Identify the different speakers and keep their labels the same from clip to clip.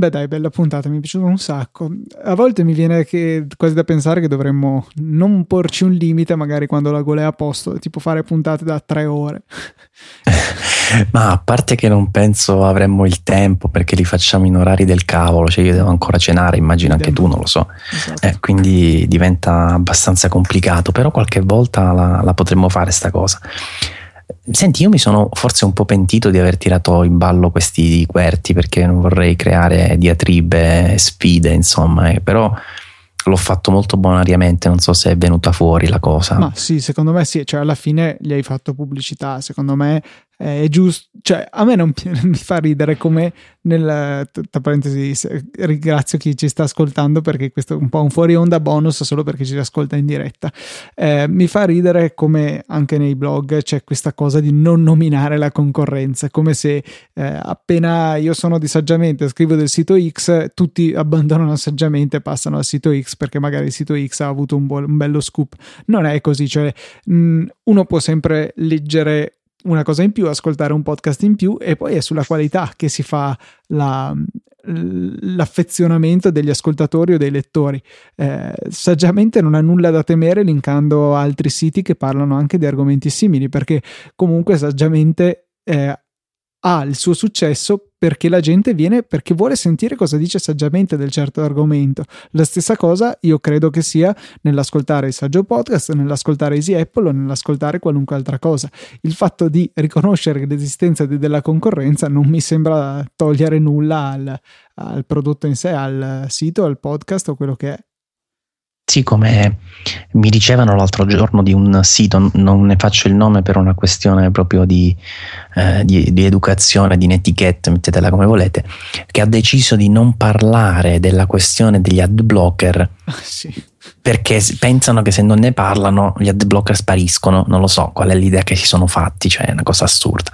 Speaker 1: Beh, dai, bella puntata, mi è piaciuto un sacco. A volte mi viene che, quasi da pensare che dovremmo non porci un limite, magari quando la gola è a posto, tipo fare puntate da tre ore.
Speaker 2: Ma a parte che non penso avremmo il tempo perché li facciamo in orari del cavolo, cioè io devo ancora cenare, immagino anche tu, non lo so. Esatto. Eh, quindi diventa abbastanza complicato, però qualche volta la, la potremmo fare sta cosa. Senti, io mi sono forse un po' pentito di aver tirato in ballo questi querti perché non vorrei creare diatribe, sfide, insomma, eh, però l'ho fatto molto bonariamente, non so se è venuta fuori la cosa.
Speaker 1: Ma sì, secondo me sì, cioè alla fine gli hai fatto pubblicità, secondo me è giusto, cioè a me non mi fa ridere come nel, tra parentesi, ringrazio chi ci sta ascoltando perché questo è un po' un fuori onda bonus solo perché ci ascolta in diretta. Eh, mi fa ridere come anche nei blog c'è questa cosa di non nominare la concorrenza, come se eh, appena io sono di saggiamente scrivo del sito X, tutti abbandonano saggiamente e passano al sito X perché magari il sito X ha avuto un, bo- un bello scoop. Non è così, cioè mh, uno può sempre leggere una cosa in più, ascoltare un podcast in più e poi è sulla qualità che si fa la, l'affezionamento degli ascoltatori o dei lettori. Eh, saggiamente non ha nulla da temere linkando altri siti che parlano anche di argomenti simili perché comunque saggiamente eh, ha il suo successo perché la gente viene perché vuole sentire cosa dice saggiamente del certo argomento. La stessa cosa io credo che sia nell'ascoltare il saggio podcast, nell'ascoltare Easy Apple o nell'ascoltare qualunque altra cosa. Il fatto di riconoscere l'esistenza di, della concorrenza non mi sembra togliere nulla al, al prodotto in sé, al sito, al podcast o quello che è.
Speaker 2: Sì, come mi dicevano l'altro giorno di un sito, non ne faccio il nome per una questione proprio di, eh, di, di educazione, di netiquette, mettetela come volete, che ha deciso di non parlare della questione degli ad blocker.
Speaker 1: Ah, sì
Speaker 2: perché pensano che se non ne parlano gli ad blocker spariscono, non lo so qual è l'idea che si sono fatti, cioè è una cosa assurda.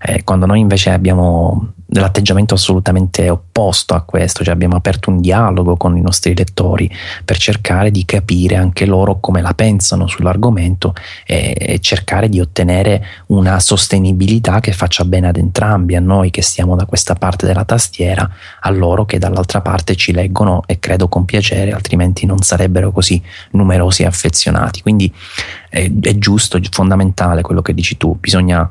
Speaker 2: Eh, quando noi invece abbiamo l'atteggiamento assolutamente opposto a questo, cioè abbiamo aperto un dialogo con i nostri lettori per cercare di capire anche loro come la pensano sull'argomento e, e cercare di ottenere una sostenibilità che faccia bene ad entrambi, a noi che stiamo da questa parte della tastiera, a loro che dall'altra parte ci leggono e credo con piacere, altrimenti non sarebbero così numerosi e affezionati. Quindi è, è giusto, è fondamentale quello che dici tu, bisogna,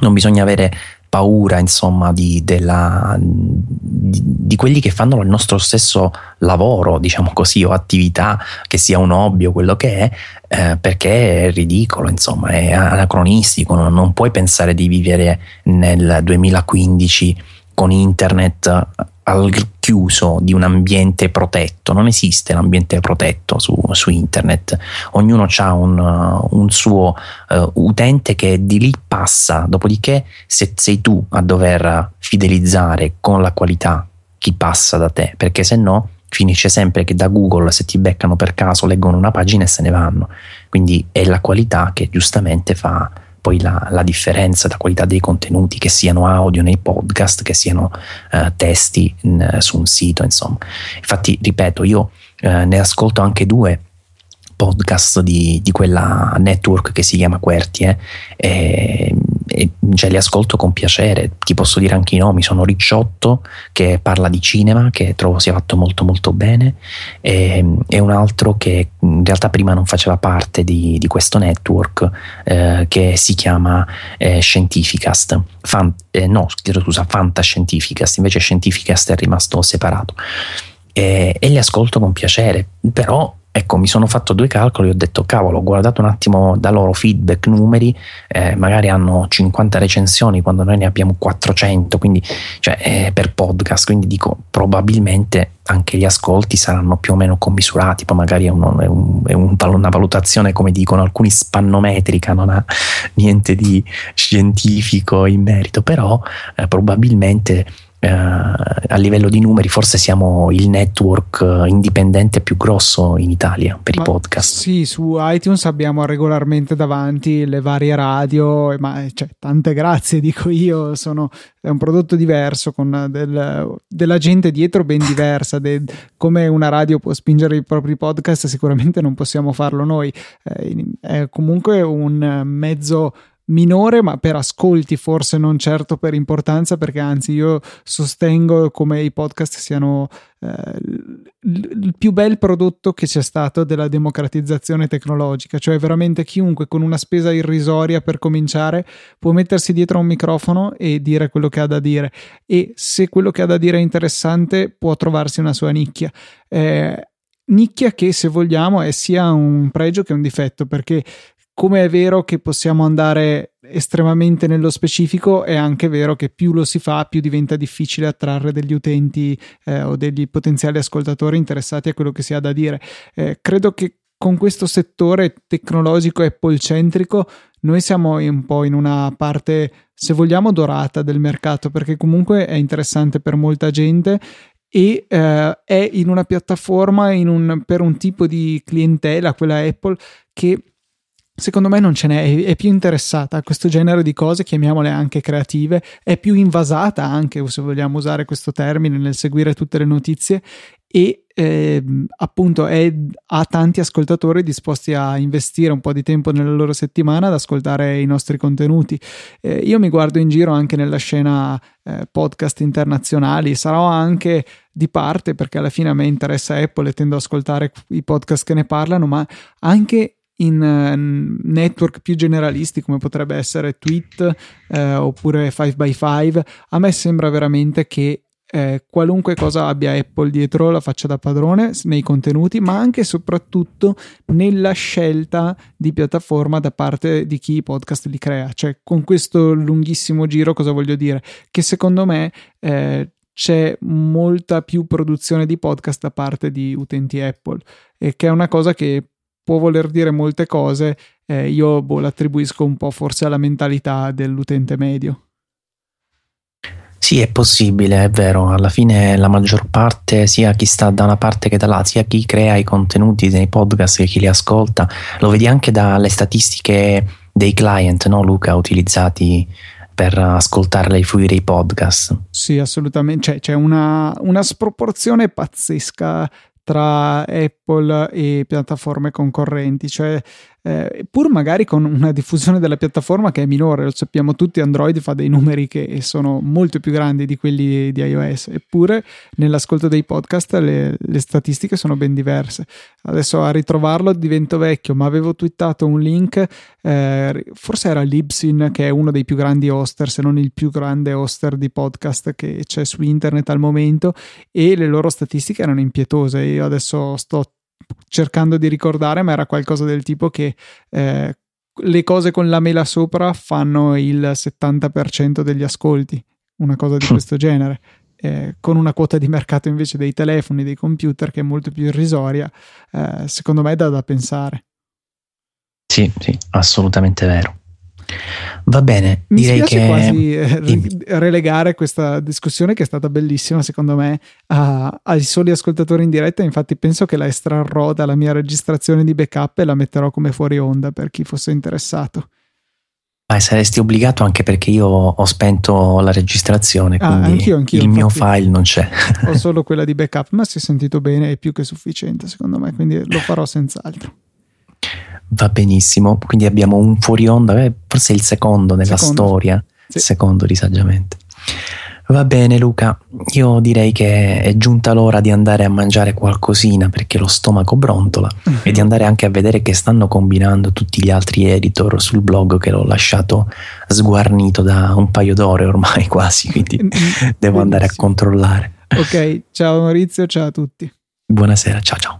Speaker 2: non bisogna avere paura insomma di, della, di, di, quelli che fanno il nostro stesso lavoro diciamo così o attività che sia un hobby o quello che è eh, perché è ridicolo insomma è anacronistico non, non puoi pensare di vivere nel 2015 con internet al chiuso di un ambiente protetto, non esiste l'ambiente protetto su, su internet, ognuno ha un, un suo uh, utente che di lì passa, dopodiché se sei tu a dover fidelizzare con la qualità chi passa da te, perché se no finisce sempre che da Google se ti beccano per caso leggono una pagina e se ne vanno, quindi è la qualità che giustamente fa poi la, la, differenza, la qualità dei contenuti, che siano audio nei podcast, che siano uh, testi in, su un sito, insomma. Infatti, ripeto, io uh, ne ascolto anche due podcast di, di, quella network che si chiama Quertie e, e cioè, li ascolto con piacere ti posso dire anche i nomi sono Ricciotto che parla di cinema che trovo sia fatto molto molto bene e, e un altro che in realtà prima non faceva parte di, di questo network eh, che si chiama eh, Scientificast. Fan, eh, no scusa Fantascientificast invece Scientificast è rimasto separato. E, e li ascolto con piacere però Ecco, mi sono fatto due calcoli e ho detto, cavolo, ho guardato un attimo da loro feedback, numeri, eh, magari hanno 50 recensioni quando noi ne abbiamo 400, quindi, cioè, eh, per podcast, quindi dico, probabilmente anche gli ascolti saranno più o meno commisurati, poi magari è, uno, è, un, è un, una valutazione, come dicono alcuni, spannometrica, non ha niente di scientifico in merito, però eh, probabilmente eh, a livello di numeri forse siamo il network eh, indipendente più grosso in Italia per ma i podcast.
Speaker 1: Sì, su iTunes abbiamo regolarmente davanti le varie radio, ma cioè, tante grazie dico io, sono, è un prodotto diverso con del, della gente dietro ben diversa, de, come una radio può spingere i propri podcast sicuramente non possiamo farlo noi, eh, è comunque un mezzo minore, ma per ascolti forse non certo per importanza, perché anzi io sostengo come i podcast siano eh, il più bel prodotto che c'è stato della democratizzazione tecnologica, cioè veramente chiunque con una spesa irrisoria per cominciare può mettersi dietro a un microfono e dire quello che ha da dire e se quello che ha da dire è interessante può trovarsi una sua nicchia. Eh, nicchia che se vogliamo è sia un pregio che un difetto perché come è vero che possiamo andare estremamente nello specifico, è anche vero che più lo si fa, più diventa difficile attrarre degli utenti eh, o degli potenziali ascoltatori interessati a quello che si ha da dire. Eh, credo che con questo settore tecnologico e polcentrico noi siamo un po' in una parte, se vogliamo, dorata del mercato, perché comunque è interessante per molta gente e eh, è in una piattaforma in un, per un tipo di clientela, quella Apple, che secondo me non ce n'è, è più interessata a questo genere di cose, chiamiamole anche creative, è più invasata anche, se vogliamo usare questo termine, nel seguire tutte le notizie e eh, appunto è, ha tanti ascoltatori disposti a investire un po' di tempo nella loro settimana ad ascoltare i nostri contenuti. Eh, io mi guardo in giro anche nella scena eh, podcast internazionali, sarò anche di parte perché alla fine a me interessa Apple e tendo ad ascoltare i podcast che ne parlano, ma anche in uh, network più generalisti come potrebbe essere Tweet uh, oppure 5x5 a me sembra veramente che eh, qualunque cosa abbia Apple dietro la faccia da padrone nei contenuti, ma anche e soprattutto nella scelta di piattaforma da parte di chi i podcast li crea. Cioè, con questo lunghissimo giro, cosa voglio dire? Che secondo me eh, c'è molta più produzione di podcast da parte di utenti Apple, e che è una cosa che può voler dire molte cose, eh, io boh, l'attribuisco un po' forse alla mentalità dell'utente medio.
Speaker 2: Sì, è possibile, è vero. Alla fine la maggior parte, sia chi sta da una parte che dall'altra, sia chi crea i contenuti nei podcast che chi li ascolta, lo vedi anche dalle statistiche dei client, no Luca, utilizzati per ascoltare e fruire i podcast.
Speaker 1: Sì, assolutamente. Cioè, c'è una, una sproporzione pazzesca tra Apple e piattaforme concorrenti, cioè eh, pur magari con una diffusione della piattaforma che è minore, lo sappiamo tutti, Android fa dei numeri che sono molto più grandi di quelli di iOS, eppure nell'ascolto dei podcast le, le statistiche sono ben diverse. Adesso a ritrovarlo divento vecchio, ma avevo twittato un link, eh, forse era Libsyn, che è uno dei più grandi hoster, se non il più grande hoster di podcast che c'è su internet al momento, e le loro statistiche erano impietose. Io adesso sto cercando di ricordare, ma era qualcosa del tipo che eh, le cose con la mela sopra fanno il 70% degli ascolti, una cosa di questo genere. Eh, con una quota di mercato invece dei telefoni, dei computer che è molto più irrisoria, eh, secondo me è da, da pensare.
Speaker 2: Sì, sì, assolutamente vero. Va bene,
Speaker 1: Mi
Speaker 2: direi che
Speaker 1: quasi eh, relegare questa discussione che è stata bellissima secondo me a, ai soli ascoltatori in diretta, infatti penso che la estrarrò dalla mia registrazione di backup e la metterò come fuori onda per chi fosse interessato.
Speaker 2: Ma saresti obbligato anche perché io ho spento la registrazione, ah, quindi anch'io, anch'io, il mio file non c'è.
Speaker 1: Ho solo quella di backup, ma si è sentito bene, è più che sufficiente secondo me, quindi lo farò senz'altro.
Speaker 2: Va benissimo, quindi abbiamo un fuori onda, eh, forse il secondo nella secondo. storia, sì. il secondo di Saggiamente. Va bene Luca, io direi che è giunta l'ora di andare a mangiare qualcosina perché lo stomaco brontola uh-huh. e di andare anche a vedere che stanno combinando tutti gli altri editor sul blog che l'ho lasciato sguarnito da un paio d'ore ormai quasi, quindi devo andare a controllare.
Speaker 1: Ok, ciao Maurizio, ciao a tutti.
Speaker 2: Buonasera, ciao ciao.